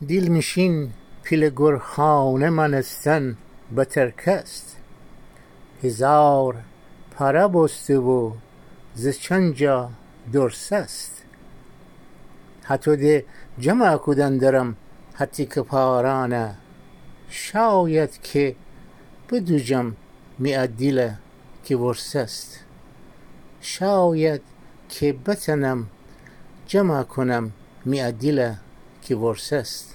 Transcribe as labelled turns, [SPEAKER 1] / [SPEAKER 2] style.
[SPEAKER 1] دیل میشین پیل گرخانه منستن بتر کست هزار پره بسته و ز چنجا درسست هتو ده جمع کدندرم هتی که پارانه. شاید که بدوجم می'a دیله که ورسست شاید که بتنم جمع کنم می'a که ورسست